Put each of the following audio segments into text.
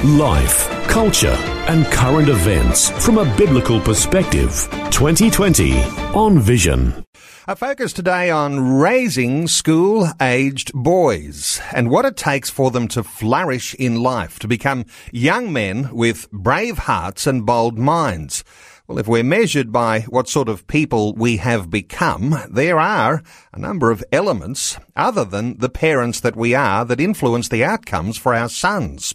Life, culture, and current events from a biblical perspective. 2020 on Vision. A focus today on raising school aged boys and what it takes for them to flourish in life, to become young men with brave hearts and bold minds. Well, if we're measured by what sort of people we have become, there are a number of elements other than the parents that we are that influence the outcomes for our sons.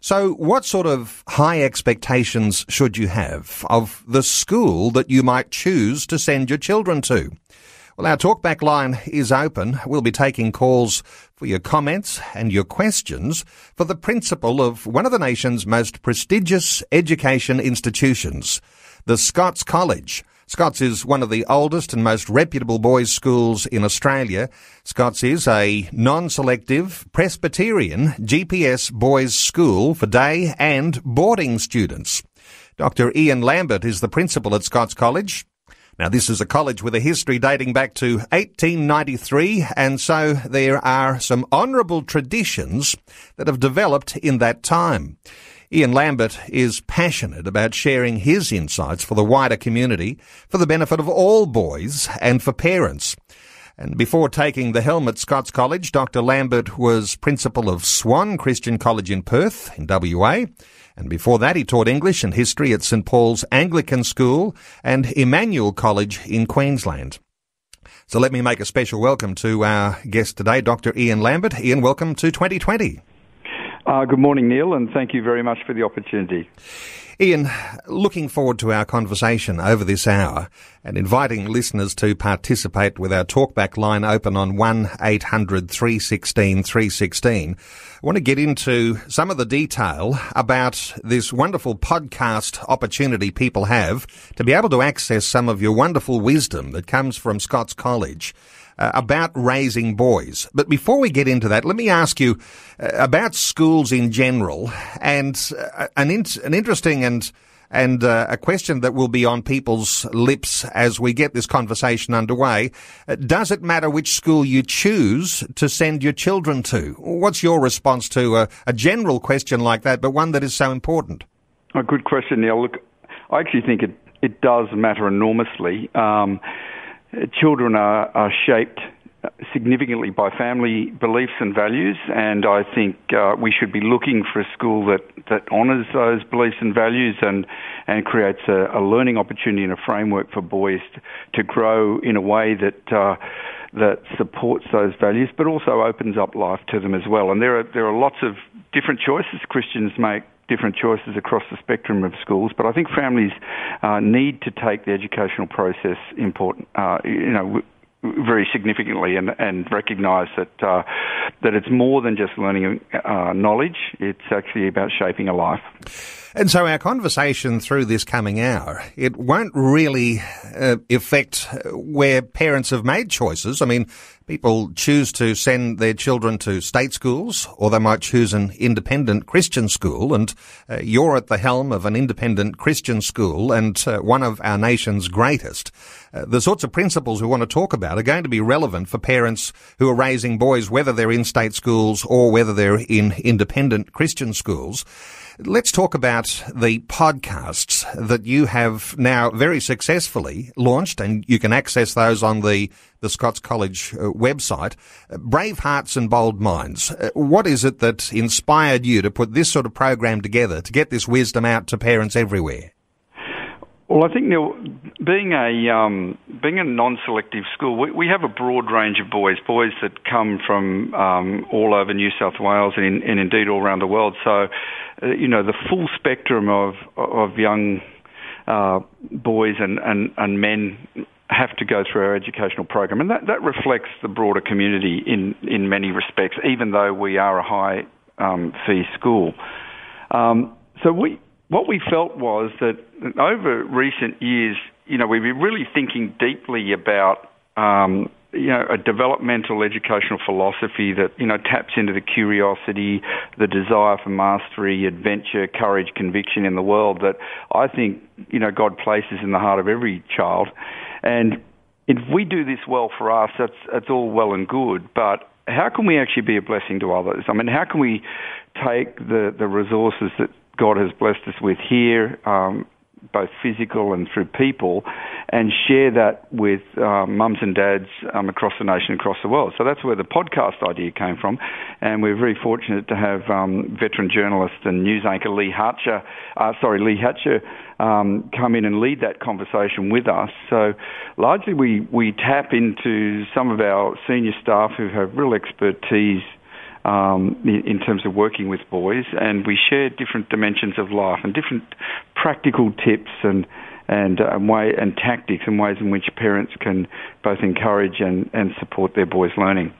So, what sort of high expectations should you have of the school that you might choose to send your children to? Well, our talkback line is open. We'll be taking calls for your comments and your questions for the principal of one of the nation's most prestigious education institutions, the Scots College. Scots is one of the oldest and most reputable boys' schools in Australia. Scots is a non-selective Presbyterian GPS boys' school for day and boarding students. Dr. Ian Lambert is the principal at Scots College. Now, this is a college with a history dating back to 1893, and so there are some honourable traditions that have developed in that time. Ian Lambert is passionate about sharing his insights for the wider community, for the benefit of all boys and for parents. And before taking the helm at Scots College, Dr. Lambert was principal of Swan Christian College in Perth, in WA. And before that, he taught English and history at St Paul's Anglican School and Emmanuel College in Queensland. So let me make a special welcome to our guest today, Dr. Ian Lambert. Ian, welcome to 2020. Uh, good morning, Neil, and thank you very much for the opportunity. Ian, looking forward to our conversation over this hour and inviting listeners to participate with our talkback line open on 1 800 316 316. I want to get into some of the detail about this wonderful podcast opportunity people have to be able to access some of your wonderful wisdom that comes from Scots College uh, about raising boys. But before we get into that, let me ask you uh, about schools in general and uh, an, in- an interesting and and uh, a question that will be on people's lips as we get this conversation underway. Uh, does it matter which school you choose to send your children to? What's your response to a, a general question like that, but one that is so important? A good question, Neil. Look, I actually think it, it does matter enormously. Um, children are, are shaped significantly by family beliefs and values, and I think uh, we should be looking for a school that, that honours those beliefs and values and, and creates a, a learning opportunity and a framework for boys to, to grow in a way that uh, that supports those values, but also opens up life to them as well. And there are there are lots of different choices Christians make different choices across the spectrum of schools, but I think families uh, need to take the educational process important, uh, you know, very significantly and, and recognise that uh, that it's more than just learning uh, knowledge. It's actually about shaping a life. And so our conversation through this coming hour, it won't really uh, affect where parents have made choices. I mean, people choose to send their children to state schools, or they might choose an independent Christian school. And uh, you're at the helm of an independent Christian school and uh, one of our nation's greatest. Uh, the sorts of principles we want to talk about are going to be relevant for parents who are raising boys, whether they're in state schools or whether they're in independent Christian schools. Let's talk about the podcasts that you have now very successfully launched, and you can access those on the, the Scots College uh, website. Brave Hearts and Bold Minds. Uh, what is it that inspired you to put this sort of program together to get this wisdom out to parents everywhere? Well, I think being a um, being a non-selective school, we, we, have a broad range of boys, boys that come from um, all over New South Wales and, in, and, indeed all around the world. So, you know, the full spectrum of of young uh, boys and, and, and men have to go through our educational program, and that, that reflects the broader community in in many respects, even though we are a high um, fee school. Um, so we what we felt was that over recent years, you know, we've been really thinking deeply about um, you know, a developmental educational philosophy that, you know, taps into the curiosity, the desire for mastery, adventure, courage, conviction in the world that I think, you know, God places in the heart of every child. And if we do this well for us, that's, that's all well and good, but how can we actually be a blessing to others? I mean, how can we take the, the resources that God has blessed us with here, um, both physical and through people, and share that with um, mums and dads um, across the nation, across the world. So that's where the podcast idea came from, and we're very fortunate to have um, veteran journalist and news anchor Leigh Hatcher, uh, sorry Leigh Hatcher, um, come in and lead that conversation with us. So largely we we tap into some of our senior staff who have real expertise um, in terms of working with boys, and we share different dimensions of life and different practical tips and and uh, way and tactics and ways in which parents can both encourage and, and support their boys' learning.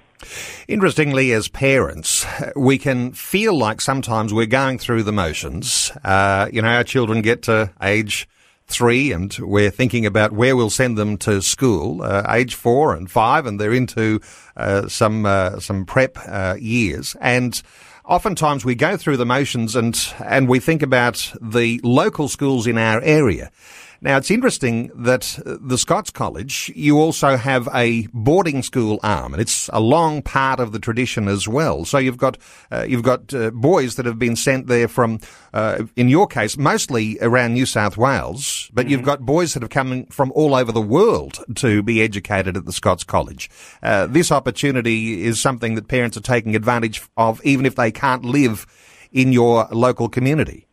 Interestingly, as parents, we can feel like sometimes we're going through the motions. Uh, you know, our children get to age three and we're thinking about where we'll send them to school, uh, age four and five, and they're into uh, some uh, some prep uh, years. And oftentimes we go through the motions and and we think about the local schools in our area. Now, it's interesting that the Scots College, you also have a boarding school arm, and it's a long part of the tradition as well. So you've got uh, you've got uh, boys that have been sent there from, uh, in your case, mostly around New South Wales, but mm-hmm. you've got boys that have come from all over the world to be educated at the Scots College. Uh, this opportunity is something that parents are taking advantage of, even if they can't live in your local community.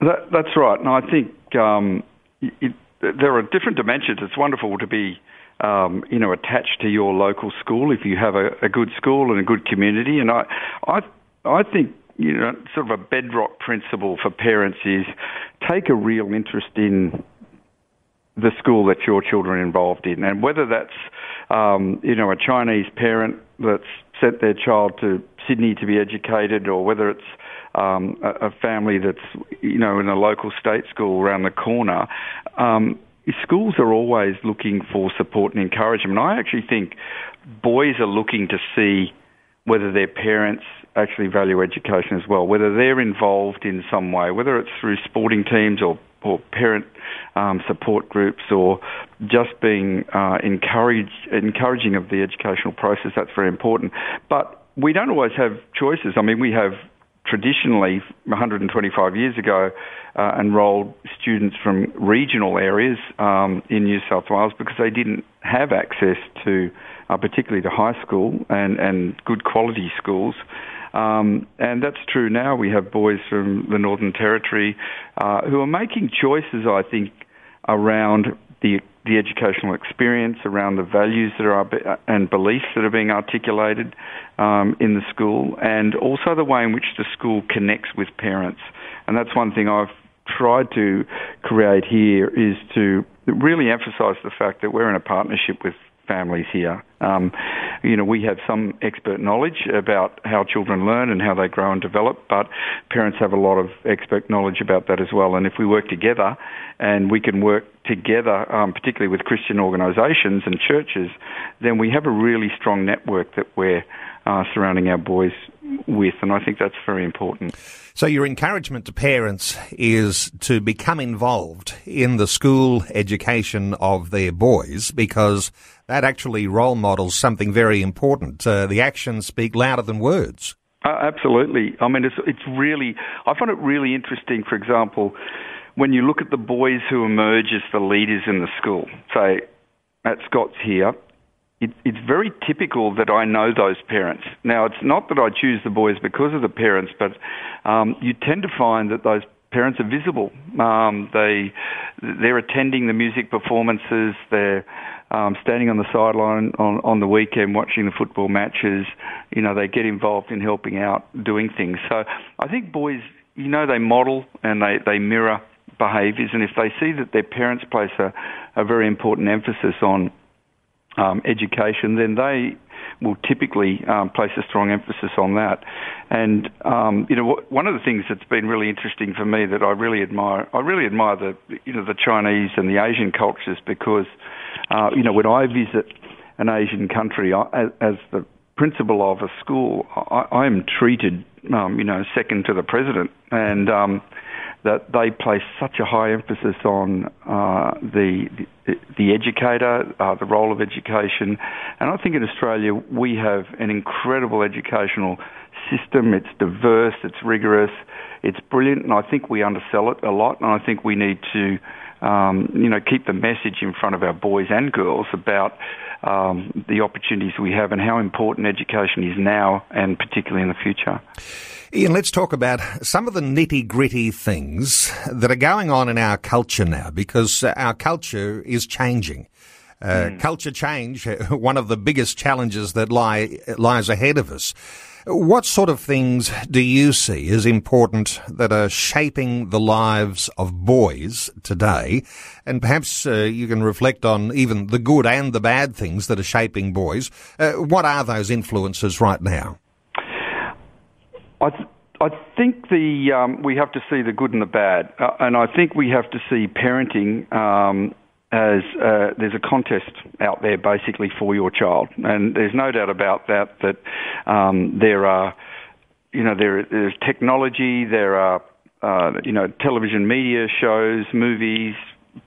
That, that's right, and I think. Um there are different dimensions. It's wonderful to be, um, you know, attached to your local school if you have a, a good school and a good community. And I, I, I think you know, sort of a bedrock principle for parents is take a real interest in the school that your children are involved in, and whether that's um, you know a Chinese parent that's sent their child to Sydney to be educated, or whether it's um, a, a, family that's you know in a local state school around the corner. Um, schools are always looking for support and encouragement. I actually think boys are looking to see whether their parents actually value education as well, whether they're involved in some way, whether it's through sporting teams or or parent um, support groups or just being uh, encouraged, encouraging of the educational process. That's very important. But we don't always have choices. I mean, we have traditionally, 125 years ago, uh, enrolled students from regional areas um, in New South Wales because they didn't have access to, uh, particularly to high school and, and good quality schools. Um, and that's true now. We have boys from the Northern Territory uh, who are making choices, I think, around the the educational experience, around the values that are and beliefs that are being articulated um, in the school, and also the way in which the school connects with parents. And that's one thing I've tried to create here is to really emphasise the fact that we're in a partnership with families here. Um, you know, we have some expert knowledge about how children learn and how they grow and develop, but parents have a lot of expert knowledge about that as well. And if we work together and we can work together, um, particularly with Christian organisations and churches, then we have a really strong network that we're uh, surrounding our boys with, and I think that's very important. So, your encouragement to parents is to become involved in the school education of their boys because that actually role models something very important. Uh, the actions speak louder than words. Uh, absolutely. I mean, it's, it's really, I find it really interesting, for example, when you look at the boys who emerge as the leaders in the school, say at Scots here, it, it's very typical that I know those parents. Now, it's not that I choose the boys because of the parents, but um, you tend to find that those parents are visible. Um, they they're attending the music performances. They're um, standing on the sideline on, on the weekend watching the football matches. You know, they get involved in helping out, doing things. So I think boys, you know, they model and they, they mirror behaviours, and if they see that their parents place a, a very important emphasis on um, education, then they will typically um, place a strong emphasis on that. And um, you know, one of the things that's been really interesting for me that I really admire, I really admire the you know the Chinese and the Asian cultures because uh, you know when I visit an Asian country I, as, the principal of a school, I, am treated um, you know second to the president and. Um, that they place such a high emphasis on uh, the, the, the educator, uh, the role of education, and I think in Australia we have an incredible educational system. It's diverse, it's rigorous, it's brilliant, and I think we undersell it a lot. And I think we need to, um, you know, keep the message in front of our boys and girls about um, the opportunities we have and how important education is now, and particularly in the future. Ian, let's talk about some of the nitty gritty things that are going on in our culture now because our culture is changing. Uh, mm. Culture change, one of the biggest challenges that lie lies ahead of us. What sort of things do you see as important that are shaping the lives of boys today? And perhaps uh, you can reflect on even the good and the bad things that are shaping boys. Uh, what are those influences right now? I, th- I think the um, we have to see the good and the bad, uh, and I think we have to see parenting um, as uh, there's a contest out there basically for your child, and there's no doubt about that. That um, there are, you know, there there's technology, there are, uh, you know, television media shows, movies,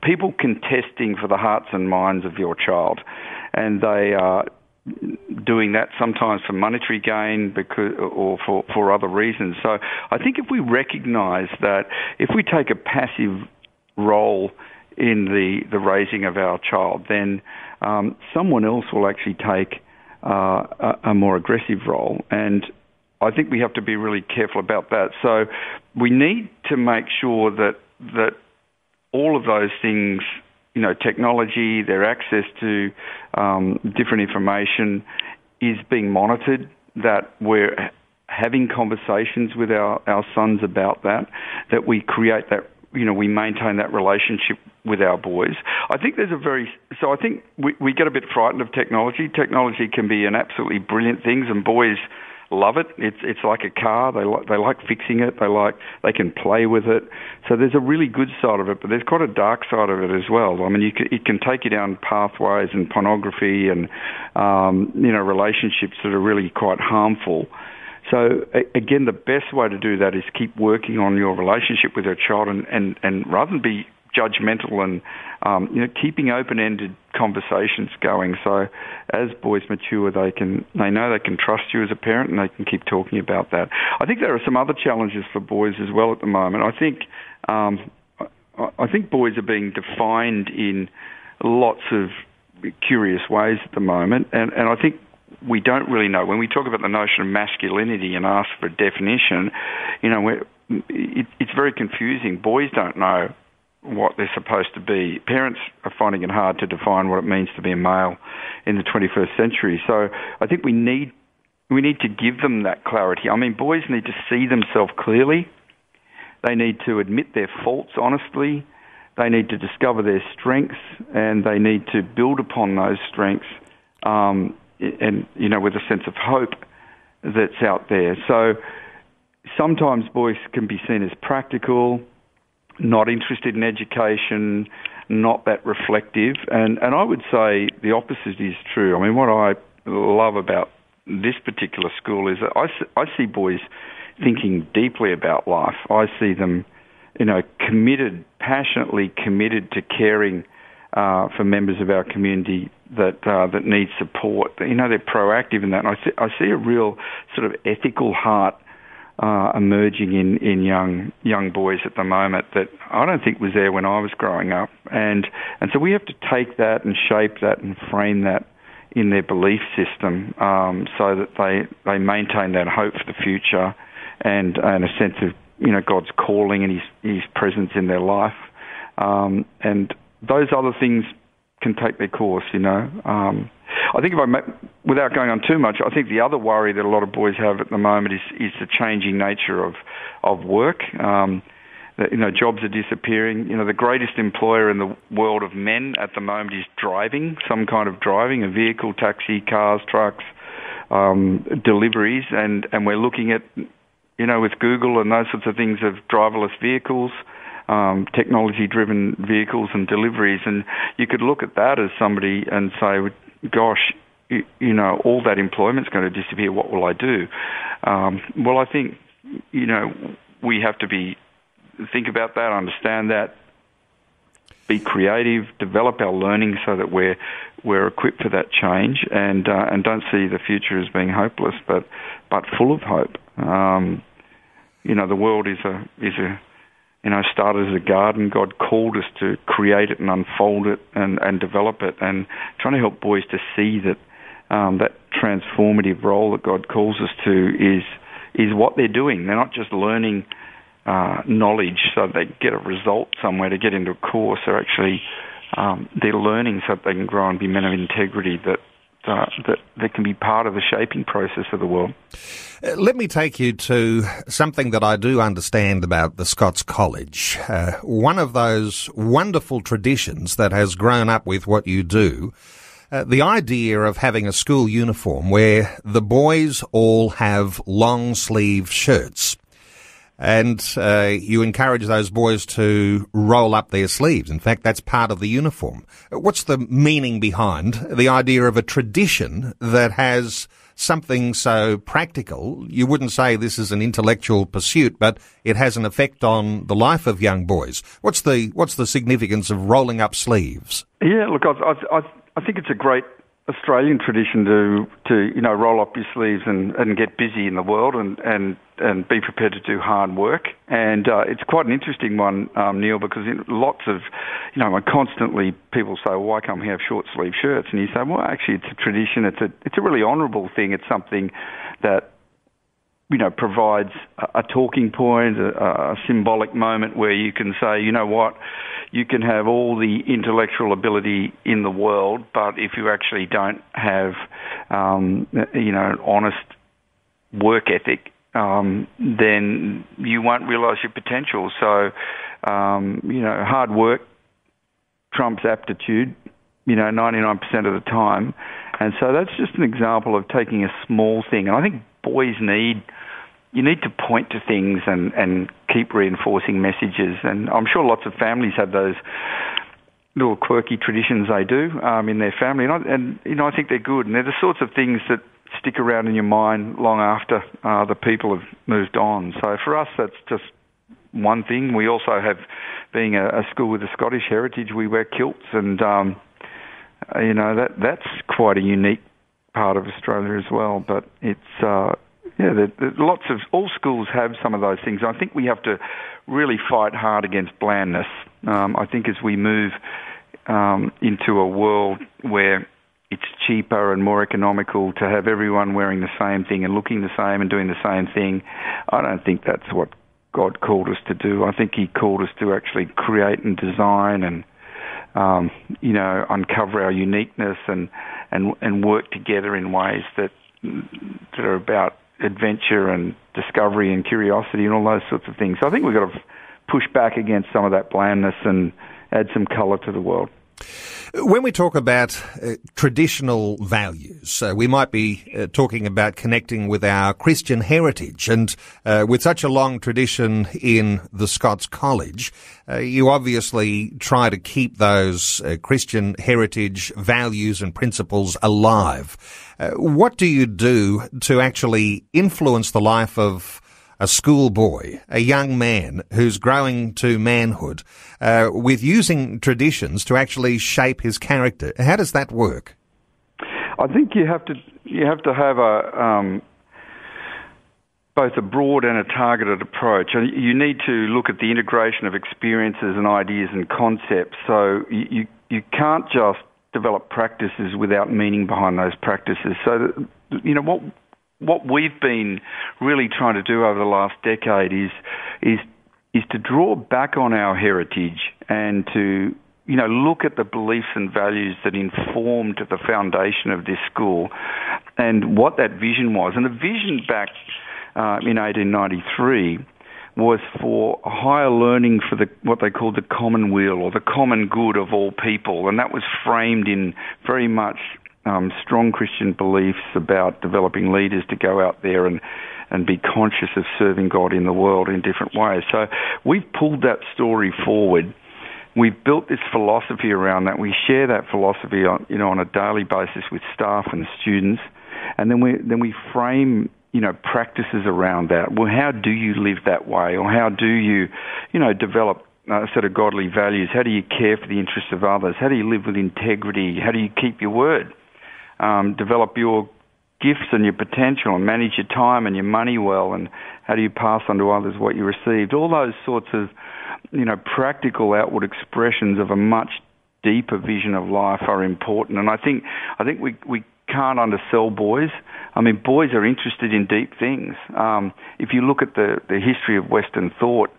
people contesting for the hearts and minds of your child, and they are doing that sometimes for monetary gain because or for for other reasons. So I think if we recognise that if we take a passive role in the the raising of our child, then um, someone else will actually take uh, a, a more aggressive role and. I think we have to be really careful about that. So we need to make sure that that all of those things you know, technology, their access to um, different information is being monitored, that we're having conversations with our, our sons about that, that we create that, you know, we maintain that relationship with our boys. I think there's a very, so I think we, we get a bit frightened of technology. Technology can be an absolutely brilliant thing, and boys love it. It's it's like a car. They like they like fixing it. They like they can play with it. So there's a really good side of it, but there's quite a dark side of it as well. I mean, you can, it can take you down pathways and pornography and um, you know relationships that are really quite harmful. So again, the best way to do that is keep working on your relationship with your child, and and, and rather than be judgmental and um, you know keeping open-ended conversations going. So as boys mature, they can they know they can trust you as a parent and they can keep talking about that. I think there are some other challenges for boys as well at the moment. I think um, I think boys are being defined in lots of curious ways at the moment, and and I think we don't really know when we talk about the notion of masculinity and ask for a definition. You know, it, it's very confusing. Boys don't know what they're supposed to be. Parents are finding it hard to define what it means to be a male in the 21st century. So I think we need we need to give them that clarity. I mean, boys need to see themselves clearly. They need to admit their faults honestly. They need to discover their strengths, and they need to build upon those strengths, um, and you know, with a sense of hope that's out there. So sometimes boys can be seen as practical not interested in education, not that reflective. And, and I would say the opposite is true. I mean, what I love about this particular school is that I, I see boys thinking deeply about life. I see them, you know, committed, passionately committed to caring uh, for members of our community that uh, that need support. You know, they're proactive in that. And I see, I see a real sort of ethical heart uh, emerging in, in young young boys at the moment that I don't think was there when I was growing up, and and so we have to take that and shape that and frame that in their belief system um, so that they they maintain that hope for the future and and a sense of you know God's calling and His His presence in their life, um, and those other things can take their course, you know. Um, I think if I, without going on too much, I think the other worry that a lot of boys have at the moment is is the changing nature of of work. Um, you know, jobs are disappearing. You know, the greatest employer in the world of men at the moment is driving, some kind of driving, a vehicle, taxi, cars, trucks, um, deliveries, and and we're looking at, you know, with Google and those sorts of things of driverless vehicles. Um, technology-driven vehicles and deliveries, and you could look at that as somebody and say, "Gosh, you, you know, all that employment's going to disappear. What will I do?" Um, well, I think, you know, we have to be think about that, understand that, be creative, develop our learning so that we're we're equipped for that change, and uh, and don't see the future as being hopeless, but but full of hope. Um, you know, the world is a is a you know started as a garden. God called us to create it and unfold it and and develop it, and trying to help boys to see that um, that transformative role that God calls us to is is what they're doing. They're not just learning uh, knowledge so they get a result somewhere to get into a course. They're actually um, they're learning so that they can grow and be men of integrity that uh, that that can be part of the shaping process of the world. Uh, let me take you to something that I do understand about the Scots College. Uh, one of those wonderful traditions that has grown up with what you do. Uh, the idea of having a school uniform where the boys all have long sleeve shirts and uh, you encourage those boys to roll up their sleeves. In fact, that's part of the uniform. What's the meaning behind the idea of a tradition that has something so practical? You wouldn't say this is an intellectual pursuit, but it has an effect on the life of young boys. What's the what's the significance of rolling up sleeves? Yeah, look, I, I, I think it's a great Australian tradition to to you know roll up your sleeves and, and get busy in the world and, and and be prepared to do hard work. And uh, it's quite an interesting one, um, Neil, because in lots of you know constantly people say, well, why can't we have short sleeve shirts? And you say, well, actually, it's a tradition. It's a it's a really honourable thing. It's something that you know provides a, talking point, a, a symbolic moment where you can say, you know what you can have all the intellectual ability in the world, but if you actually don't have, um, you know, an honest work ethic, um, then you won't realise your potential. So, um, you know, hard work trumps aptitude, you know, 99% of the time. And so that's just an example of taking a small thing. And I think boys need you need to point to things and, and keep reinforcing messages. And I'm sure lots of families have those little quirky traditions they do um, in their family. And, I, and, you know, I think they're good. And they're the sorts of things that stick around in your mind long after uh, the people have moved on. So for us, that's just one thing. We also have, being a, a school with a Scottish heritage, we wear kilts. And, um, you know, that that's quite a unique part of Australia as well. But it's... Uh, yeah, there, there, lots of all schools have some of those things. I think we have to really fight hard against blandness. Um, I think as we move um, into a world where it's cheaper and more economical to have everyone wearing the same thing and looking the same and doing the same thing, I don't think that's what God called us to do. I think He called us to actually create and design and um, you know uncover our uniqueness and and and work together in ways that that are about adventure and discovery and curiosity and all those sorts of things. So I think we've got to push back against some of that blandness and add some colour to the world. When we talk about uh, traditional values, uh, we might be uh, talking about connecting with our Christian heritage. And uh, with such a long tradition in the Scots College, uh, you obviously try to keep those uh, Christian heritage values and principles alive. what do you do to actually influence the life of a schoolboy, a young man who's growing to manhood, uh, with using traditions to actually shape his character. How does that work? I think you have to you have to have a um, both a broad and a targeted approach. You need to look at the integration of experiences and ideas and concepts. So you you can't just develop practices without meaning behind those practices. So that, you know what what we've been really trying to do over the last decade is is is to draw back on our heritage and to you know look at the beliefs and values that informed the foundation of this school and what that vision was. And the vision back uh, in 1893 was for higher learning for the what they called the common weal or the common good of all people, and that was framed in very much um, strong Christian beliefs about developing leaders to go out there and and be conscious of serving God in the world in different ways. So we've pulled that story forward. We've built this philosophy around that. We share that philosophy on you know on a daily basis with staff and students, and then we then we frame you know, practices around that. Well, how do you live that way, or how do you, you know, develop a set of godly values? How do you care for the interests of others? How do you live with integrity? How do you keep your word? Um, develop your gifts and your potential, and manage your time and your money well, and how do you pass on to others what you received? All those sorts of, you know, practical outward expressions of a much deeper vision of life are important. And I think I think we we can't undersell boys. I mean, boys are interested in deep things. Um, if you look at the, the history of Western thought,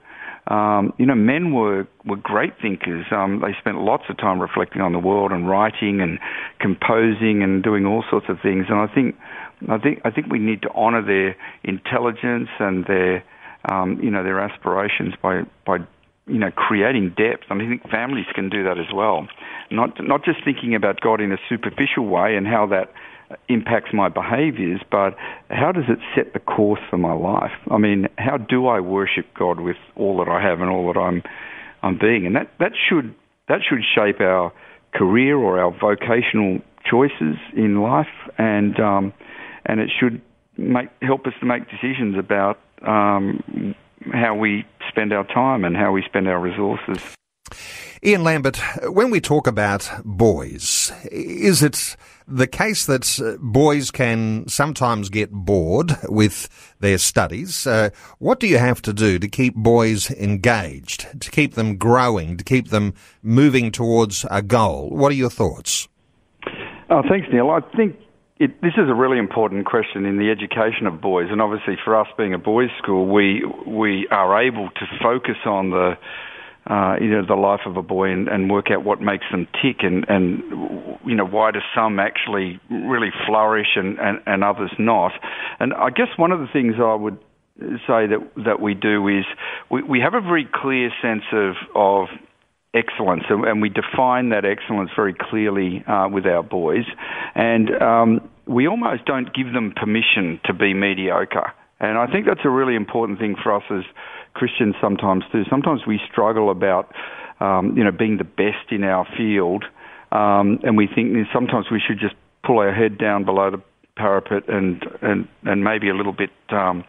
um, you know, men were, were great thinkers. Um, they spent lots of time reflecting on the world and writing and composing and doing all sorts of things. And I think, I think, I think we need to honour their intelligence and their, um, you know, their aspirations by, by, you know, creating depth. I mean, I think families can do that as well. Not, not just thinking about God in a superficial way and how that impacts my behaviors, but how does it set the course for my life? I mean, how do I worship God with all that I have and all that I'm I'm being? And that, that should that should shape our career or our vocational choices in life, and um, and it should make help us to make decisions about um, how we spend our time and how we spend our resources. Ian Lambert, when we talk about boys, is it the case that uh, boys can sometimes get bored with their studies. Uh, what do you have to do to keep boys engaged, to keep them growing, to keep them moving towards a goal? What are your thoughts? Oh, thanks, Neil. I think it, this is a really important question in the education of boys, and obviously for us being a boys' school, we we are able to focus on the uh, you know, the life of a boy and, and work out what makes them tick and, and, you know, why do some actually really flourish and, and, and others not. And I guess one of the things I would say that, that we do is we, we have a very clear sense of, of excellence, and, we define that excellence very clearly uh, with our boys. And um, we almost don't give them permission to be mediocre. And I think that's a really important thing for us as Christians sometimes do. Sometimes we struggle about, um, you know, being the best in our field, um, and we think sometimes we should just pull our head down below the parapet and and and maybe a little bit um,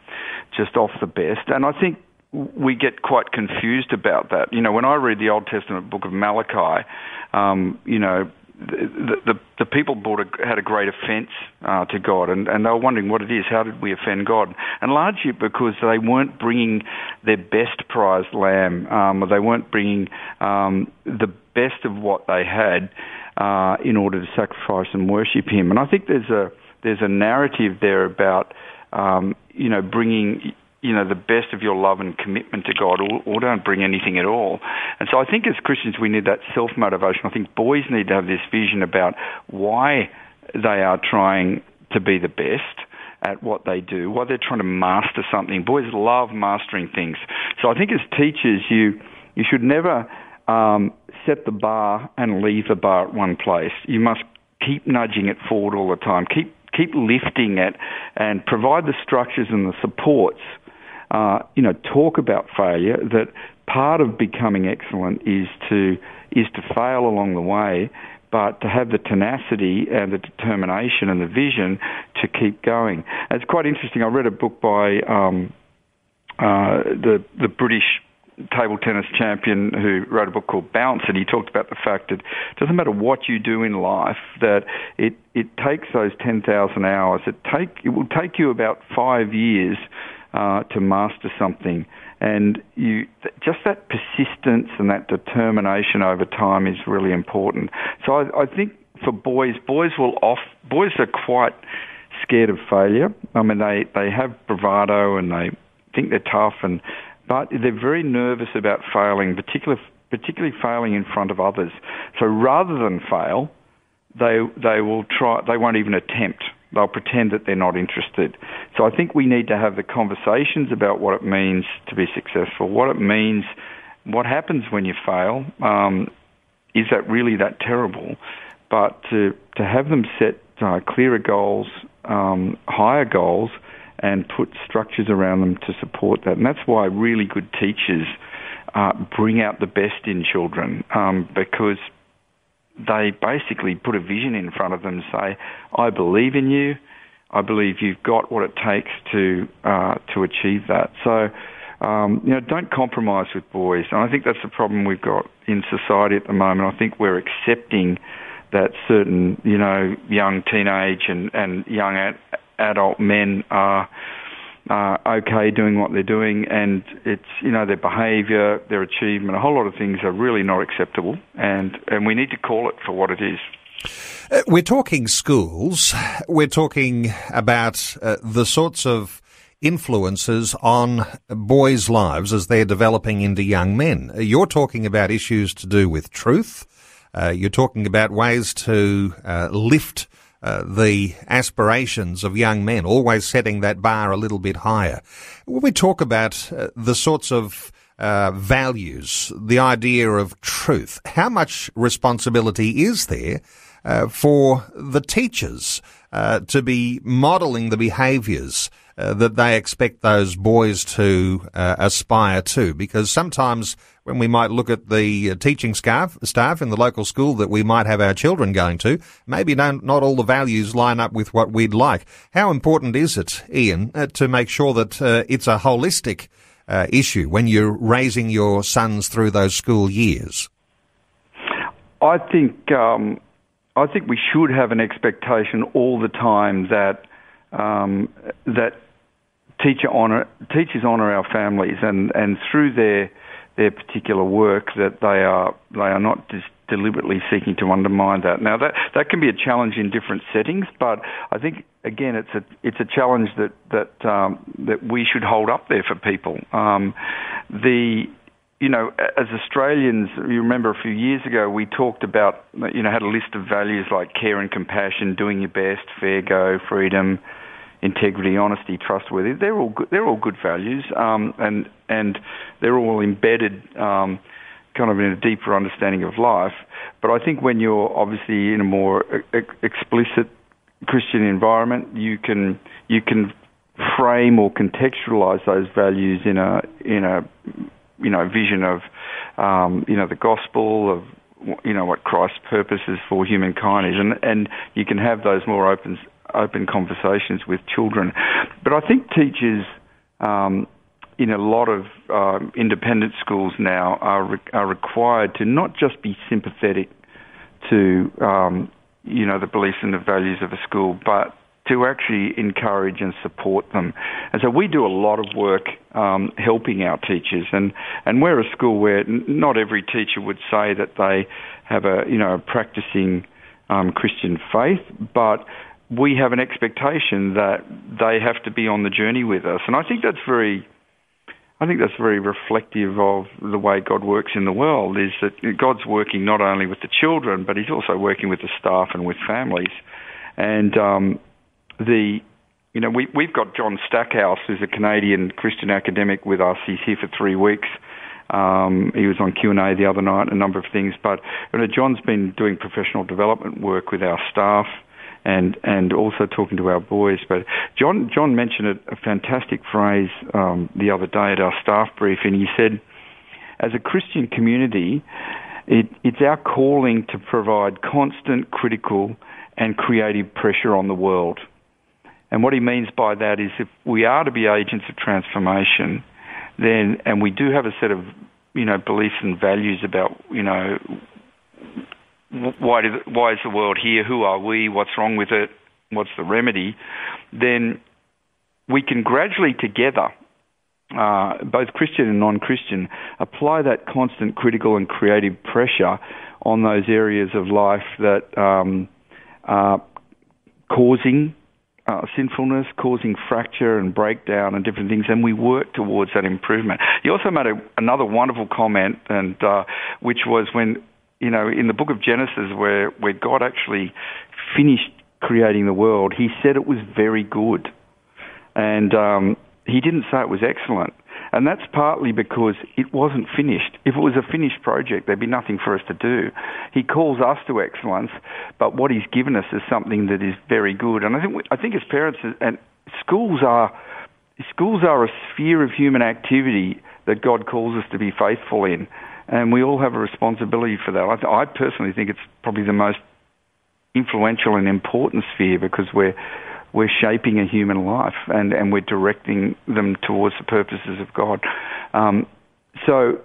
just off the best. And I think we get quite confused about that. You know, when I read the Old Testament book of Malachi, um, you know, the, the, people brought a, had a great offence uh, to God, and, and they were wondering what it is. How did we offend God? And largely because they weren't bringing their best prized lamb, um, or they weren't bringing um, the best of what they had uh, in order to sacrifice and worship Him. And I think there's a there's a narrative there about um, you know bringing you know, the best of your love and commitment to God, or, or don't bring anything at all. And so I think as Christians we need that self motivation. I think boys need to have this vision about why they are trying to be the best at what they do, why they're trying to master something. Boys love mastering things. So I think as teachers, you you should never um, set the bar and leave the bar at one place. You must keep nudging it forward all the time. Keep keep lifting it and provide the structures and the supports uh, you know, talk about failure, that part of becoming excellent is to is to fail along the way, but to have the tenacity and the determination and the vision to keep going. And it's quite interesting. I read a book by um, uh, the the British table tennis champion who wrote a book called Bounce, and he talked about the fact that it doesn't matter what you do in life, that it it takes those ten thousand hours. It take it will take you about five years uh, to master something. And you, just that persistence and that determination over time is really important. So I, I think for boys, boys will off, boys are quite scared of failure. I mean, they, they have bravado and they think they're tough, and but they're very nervous about failing, particularly particularly failing in front of others. So rather than fail, they they will try. They won't even attempt they'll pretend that they're not interested. So I think we need to have the conversations about what it means to be successful, what it means, what happens when you fail. Um, is that really that terrible? But to to have them set uh, clearer goals, um, higher goals, and put structures around them to support that. And that's why really good teachers uh, bring out the best in children um, because they basically put a vision in front of them and say, I believe in you. I believe you've got what it takes to uh, to achieve that. So, um, you know, don't compromise with boys. And I think that's the problem we've got in society at the moment. I think we're accepting that certain, you know, young teenage and, and young ad- adult men are uh, okay doing what they're doing, and it's you know their behaviour, their achievement, a whole lot of things are really not acceptable, and and we need to call it for what it is. Uh, we're talking schools. We're talking about uh, the sorts of influences on boys' lives as they're developing into young men. You're talking about issues to do with truth. Uh, you're talking about ways to uh, lift uh, the aspirations of young men, always setting that bar a little bit higher. When we talk about uh, the sorts of uh, values, the idea of truth, how much responsibility is there uh, for the teachers uh, to be modelling the behaviours uh, that they expect those boys to uh, aspire to. Because sometimes when we might look at the uh, teaching staff, staff in the local school that we might have our children going to, maybe not, all the values line up with what we'd like. How important is it, Ian, uh, to make sure that it's a holistic issue when you're raising your sons through those school years? I think um, I think we should have an expectation all the time that um, that teacher honor teachers honour our families and, and through their their particular work that they are they are not just deliberately seeking to undermine that. Now that that can be a challenge in different settings, but I think again it's a it's a challenge that that um, that we should hold up there for people. Um, the you know, as Australians, you remember a few years ago we talked about, you know, had a list of values like care and compassion, doing your best, fair go, freedom, integrity, honesty, trustworthy. They're all good, they're all good values, um, and and they're all embedded, um, kind of in a deeper understanding of life. But I think when you're obviously in a more explicit Christian environment, you can you can frame or contextualize those values in a in a you know vision of um, you know the gospel of you know what Christ's purpose is for humankind is, and and you can have those more open open conversations with children. But I think teachers um, in a lot of um, independent schools now are re- are required to not just be sympathetic to um, you know the beliefs and the values of a school, but to actually encourage and support them. And so we do a lot of work um, helping our teachers, and, and we're a school where n- not every teacher would say that they have a you know a practicing um, Christian faith, but we have an expectation that they have to be on the journey with us, and I think that's very. I think that's very reflective of the way God works in the world. Is that God's working not only with the children, but He's also working with the staff and with families. And um, the, you know, we we've got John Stackhouse, who's a Canadian Christian academic, with us. He's here for three weeks. Um, he was on Q and A the other night, a number of things. But you know, John's been doing professional development work with our staff and and also talking to our boys. But John John mentioned a, a fantastic phrase um, the other day at our staff briefing. He said, "As a Christian community, it, it's our calling to provide constant, critical, and creative pressure on the world." And what he means by that is, if we are to be agents of transformation, then and we do have a set of you know beliefs and values about you know why, why is the world here? Who are we? What's wrong with it? What's the remedy? Then we can gradually together, uh, both Christian and non-Christian, apply that constant critical and creative pressure on those areas of life that um, are causing uh, sinfulness, causing fracture and breakdown and different things, and we work towards that improvement. You also made a, another wonderful comment, and uh, which was when you know, in the book of Genesis, where, where God actually finished creating the world, he said it was very good. And um, he didn't say it was excellent. And that's partly because it wasn't finished. If it was a finished project, there'd be nothing for us to do. He calls us to excellence, but what he's given us is something that is very good. And I think, we, I think as parents and schools are, schools are a sphere of human activity that God calls us to be faithful in. And we all have a responsibility for that. I, th- I personally think it's probably the most influential and important sphere because we're we're shaping a human life and, and we're directing them towards the purposes of God. Um, so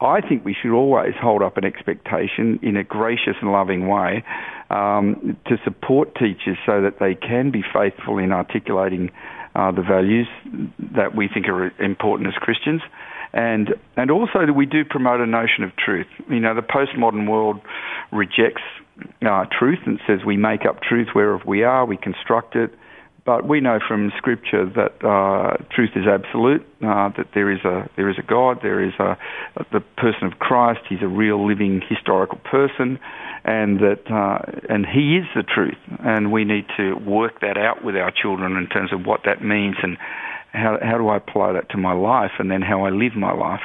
I think we should always hold up an expectation in a gracious and loving way um, to support teachers so that they can be faithful in articulating uh, the values that we think are important as Christians. And, and also that we do promote a notion of truth. You know, the postmodern world rejects uh, truth and says we make up truth wherever we are, we construct it. But we know from Scripture that uh, truth is absolute. Uh, that there is a there is a God. There is a the person of Christ. He's a real, living, historical person, and that uh, and He is the truth. And we need to work that out with our children in terms of what that means and how how do I apply that to my life, and then how I live my life.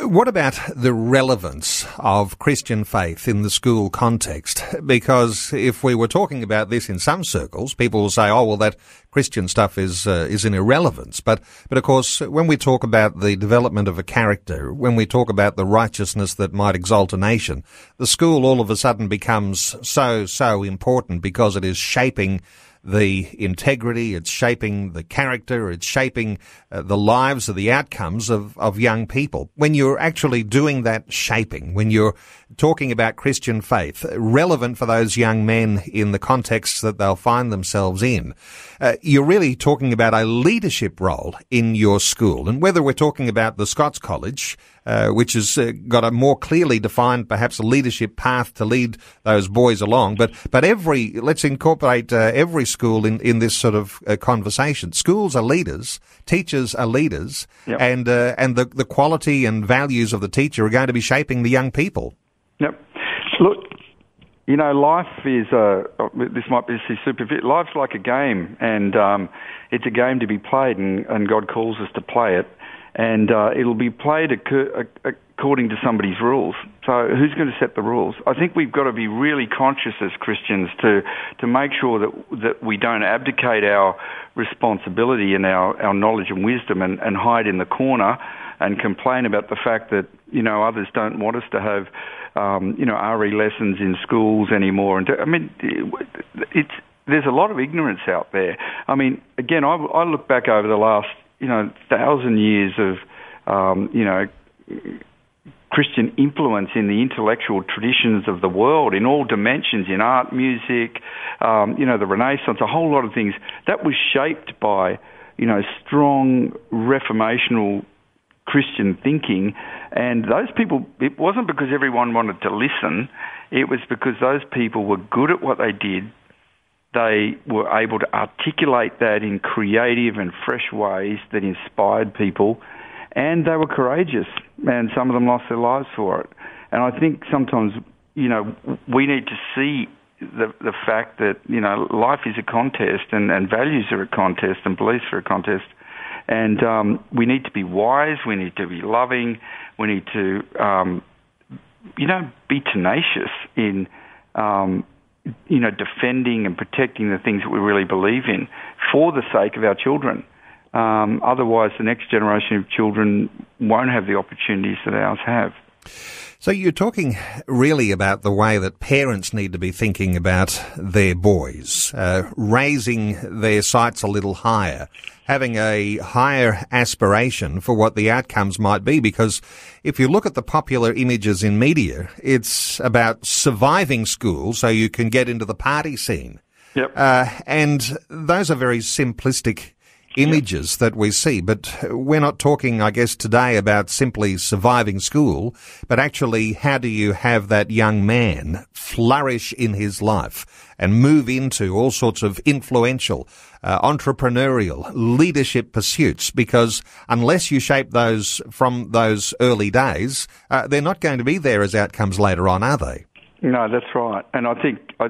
What about the relevance of Christian faith in the school context? Because if we were talking about this in some circles, people will say, "Oh, well, that Christian stuff is uh, is an irrelevance." But but of course, when we talk about the development of a character, when we talk about the righteousness that might exalt a nation, the school all of a sudden becomes so so important because it is shaping the integrity, it's shaping the character, it's shaping uh, the lives or the outcomes of, of young people. When you're actually doing that shaping, when you're talking about Christian faith, relevant for those young men in the context that they'll find themselves in, uh, you're really talking about a leadership role in your school. And whether we're talking about the Scots College, uh, which has uh, got a more clearly defined, perhaps a leadership path to lead those boys along. But but every let's incorporate uh, every school in in this sort of uh, conversation. Schools are leaders, teachers are leaders, yep. and uh, and the the quality and values of the teacher are going to be shaping the young people. Yep. Look, you know, life is a. This might be super. Life's like a game, and um, it's a game to be played, and, and God calls us to play it and uh, it'll be played according to somebody's rules. So who's going to set the rules? I think we've got to be really conscious as Christians to to make sure that that we don't abdicate our responsibility and our, our knowledge and wisdom and, and hide in the corner and complain about the fact that you know others don't want us to have um, you know RE lessons in schools anymore. And to, I mean, it's there's a lot of ignorance out there. I mean, again, I, I look back over the last you know, thousand years of, um, you know, Christian influence in the intellectual traditions of the world in all dimensions, in art, music, um, you know, the Renaissance, a whole lot of things. That was shaped by, you know, strong reformational Christian thinking. And those people, it wasn't because everyone wanted to listen, it was because those people were good at what they did they were able to articulate that in creative and fresh ways that inspired people, and they were courageous, and some of them lost their lives for it. And I think sometimes, you know, we need to see the the fact that you know life is a contest, and, and values are a contest, and beliefs are a contest, and um, we need to be wise, we need to be loving, we need to, um, you know, be tenacious in um, you know, defending and protecting the things that we really believe in for the sake of our children. Um, otherwise, the next generation of children won't have the opportunities that ours have. So you're talking really about the way that parents need to be thinking about their boys, uh, raising their sights a little higher, having a higher aspiration for what the outcomes might be. Because if you look at the popular images in media, it's about surviving school so you can get into the party scene. Yep. Uh, and those are very simplistic images that we see. But we're not talking, I guess, today about simply surviving school, but actually how do you have that young man flourish in his life and move into all sorts of influential, uh, entrepreneurial, leadership pursuits? Because unless you shape those from those early days, uh, they're not going to be there as outcomes later on, are they? No, that's right. And I think, I,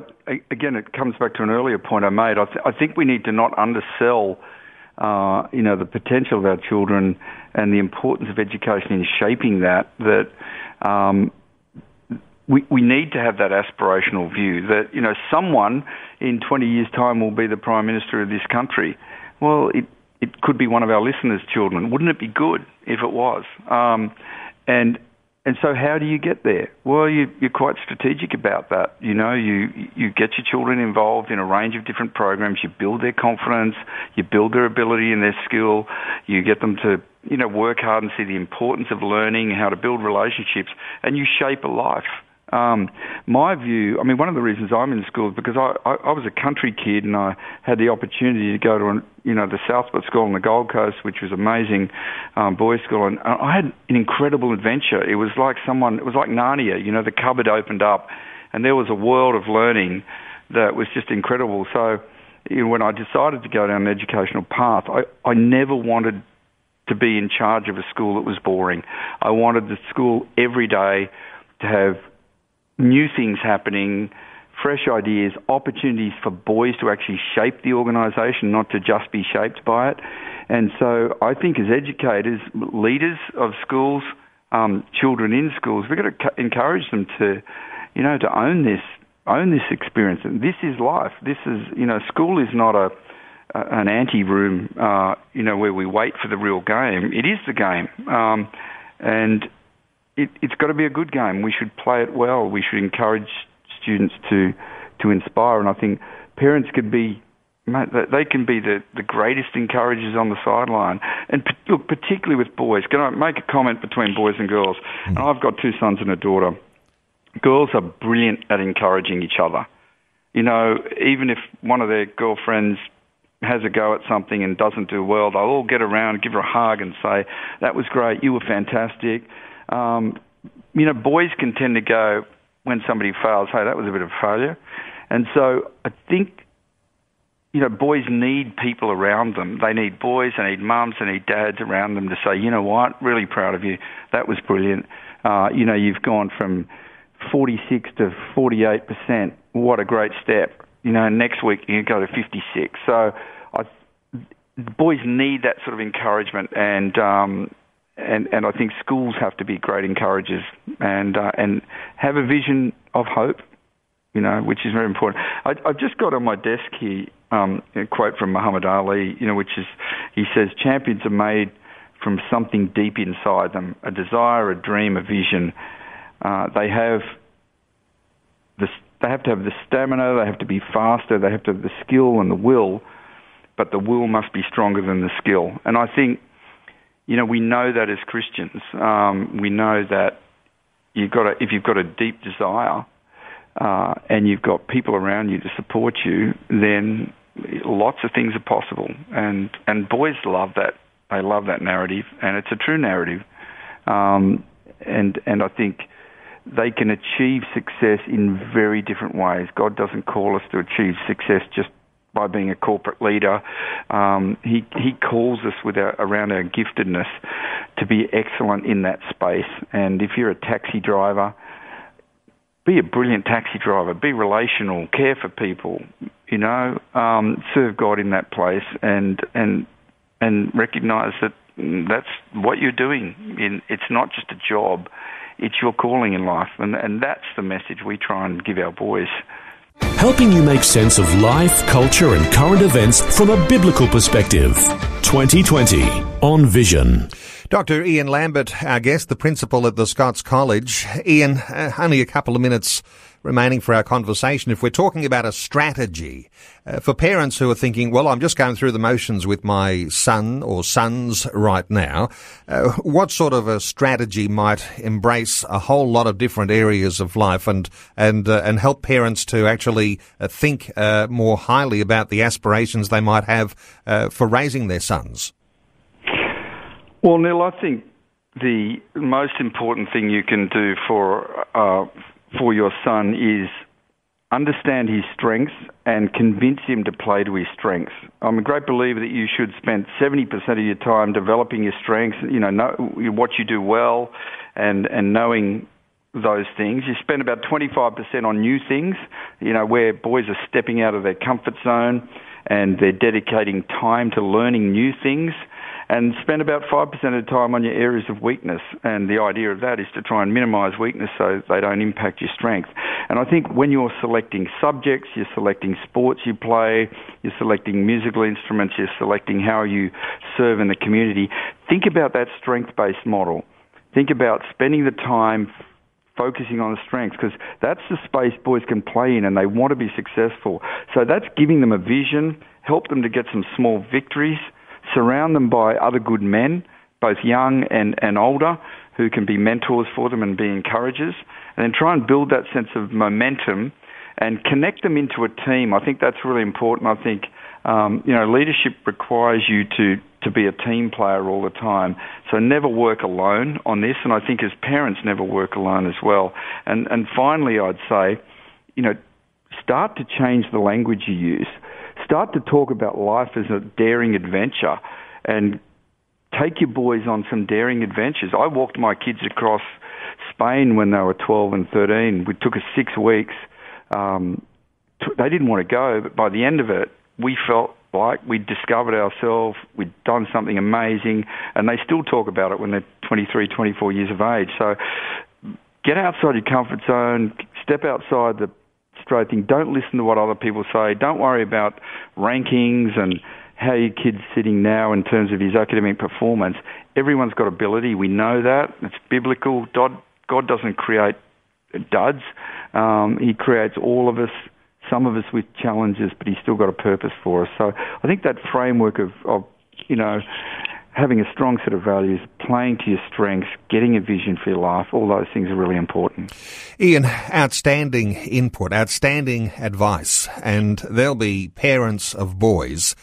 again, it comes back to an earlier point I made. I, th- I think we need to not undersell, uh, you know, the potential of our children and the importance of education in shaping that, that um, we, we need to have that aspirational view that, you know, someone in 20 years' time will be the Prime Minister of this country. Well, it, it could be one of our listeners' children. Wouldn't it be good if it was? Um, and and so, how do you get there? Well, you, you're quite strategic about that. You know, you you get your children involved in a range of different programs. You build their confidence, you build their ability and their skill. You get them to you know work hard and see the importance of learning, how to build relationships, and you shape a life. Um, my view, I mean, one of the reasons I'm in school is because I, I, I was a country kid and I had the opportunity to go to, an, you know, the Southport School on the Gold Coast, which was amazing um, boys' school, and I had an incredible adventure. It was like someone, it was like Narnia, you know, the cupboard opened up, and there was a world of learning that was just incredible. So, you know, when I decided to go down an educational path, I, I never wanted to be in charge of a school that was boring. I wanted the school every day to have new things happening, fresh ideas, opportunities for boys to actually shape the organisation, not to just be shaped by it. And so I think as educators, leaders of schools, um, children in schools, we've got to encourage them to, you know, to own this, own this experience. And this is life. This is, you know, school is not a, an ante room, uh, you know, where we wait for the real game. It is the game. Um, and it, it's got to be a good game. We should play it well. We should encourage students to to inspire. And I think parents could be they can be the, the greatest encouragers on the sideline. And look, particularly with boys. Can I make a comment between boys and girls? Mm. And I've got two sons and a daughter. Girls are brilliant at encouraging each other. You know, even if one of their girlfriends has a go at something and doesn't do well, they'll all get around, give her a hug, and say, "That was great. You were fantastic." Um, you know, boys can tend to go when somebody fails, hey, that was a bit of a failure. And so I think, you know, boys need people around them. They need boys, they need mums, they need dads around them to say, you know what, really proud of you. That was brilliant. Uh, you know, you've gone from 46 to 48%. What a great step. You know, next week you go to 56. So I, boys need that sort of encouragement and, um, and and I think schools have to be great encouragers and uh, and have a vision of hope, you know, which is very important. I, I've just got on my desk here um, a quote from Muhammad Ali, you know, which is he says champions are made from something deep inside them, a desire, a dream, a vision. Uh, they have the they have to have the stamina, they have to be faster, they have to have the skill and the will, but the will must be stronger than the skill. And I think you know, we know that as Christians. Um, we know that you've got a, if you've got a deep desire uh, and you've got people around you to support you, then lots of things are possible. And and boys love that. They love that narrative, and it's a true narrative. Um, and and I think they can achieve success in very different ways. God doesn't call us to achieve success just by being a corporate leader. Um, he he calls us with our, around our giftedness to be excellent in that space. And if you're a taxi driver, be a brilliant taxi driver. Be relational. Care for people. You know, um, serve God in that place, and and and recognise that that's what you're doing. In, it's not just a job; it's your calling in life, and and that's the message we try and give our boys helping you make sense of life, culture, and current events from a biblical perspective. 2020 on Vision. Dr. Ian Lambert, our guest, the principal at the Scots College. Ian, uh, only a couple of minutes remaining for our conversation. If we're talking about a strategy uh, for parents who are thinking, well, I'm just going through the motions with my son or sons right now, uh, what sort of a strategy might embrace a whole lot of different areas of life and and uh, and help parents to actually uh, think uh, more highly about the aspirations they might have uh, for raising their sons? Well, Neil, I think the most important thing you can do for for your son is understand his strengths and convince him to play to his strengths. I'm a great believer that you should spend 70% of your time developing your strengths, you know, know what you do well and, and knowing those things. You spend about 25% on new things, you know, where boys are stepping out of their comfort zone and they're dedicating time to learning new things and spend about 5% of the time on your areas of weakness. And the idea of that is to try and minimize weakness so they don't impact your strength. And I think when you're selecting subjects, you're selecting sports you play, you're selecting musical instruments, you're selecting how you serve in the community, think about that strength based model. Think about spending the time focusing on the strengths because that's the space boys can play in and they want to be successful. So that's giving them a vision, help them to get some small victories surround them by other good men, both young and, and older, who can be mentors for them and be encouragers, and then try and build that sense of momentum and connect them into a team. I think that's really important. I think um, you know leadership requires you to to be a team player all the time. So never work alone on this, and I think as parents never work alone as well. And and finally, I'd say, you know, start to change the language you use start to talk about life as a daring adventure and take your boys on some daring adventures. I walked my kids across Spain when they were 12 and 13. We took us six weeks. Um, they didn't want to go, but by the end of it, we felt like we'd discovered ourselves, we'd done something amazing, and they still talk about it when they're 23, 24 years of age. So get outside your comfort zone, step outside the straight thing. Don't listen to what other people say. Don't worry about rankings and how your kid's sitting now in terms of his academic performance. Everyone's got ability. We know that. It's biblical. God, doesn't create duds. Um, he creates all of us, some of us with challenges, but He's still got a purpose for us. So I think that framework of, of you know, having a strong set of values, playing to your strengths, getting a vision for your life, all those things are really important. Ian, outstanding input, outstanding advice, and there'll be parents of boys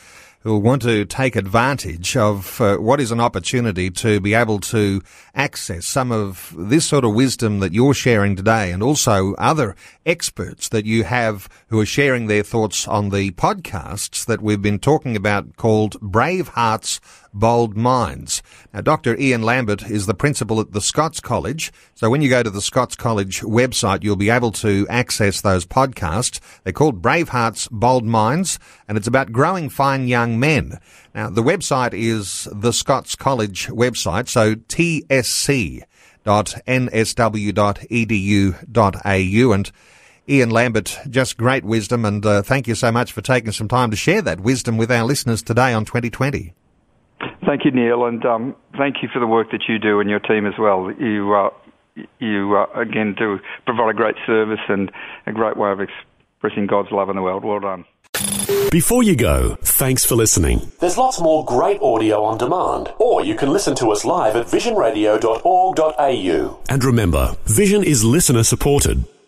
who want to take advantage of uh, what is an opportunity to be able to access some of this sort of wisdom that you're sharing today and also other experts that you have who are sharing their thoughts on the podcasts that we've been talking about called Brave Hearts Bold Minds. Now, Dr. Ian Lambert is the principal at the Scots College. So when you go to the Scots College website, you'll be able to access those podcasts. They're called Brave Hearts, Bold Minds, and it's about growing fine young men. Now, the website is the Scots College website, so tsc.nsw.edu.au and Ian Lambert, just great wisdom, and uh, thank you so much for taking some time to share that wisdom with our listeners today on 2020. Thank you, Neil, and um, thank you for the work that you do and your team as well. You, uh, you uh, again do provide a great service and a great way of expressing God's love in the world. Well done. Before you go, thanks for listening. There's lots more great audio on demand, or you can listen to us live at visionradio.org.au. And remember, Vision is listener supported.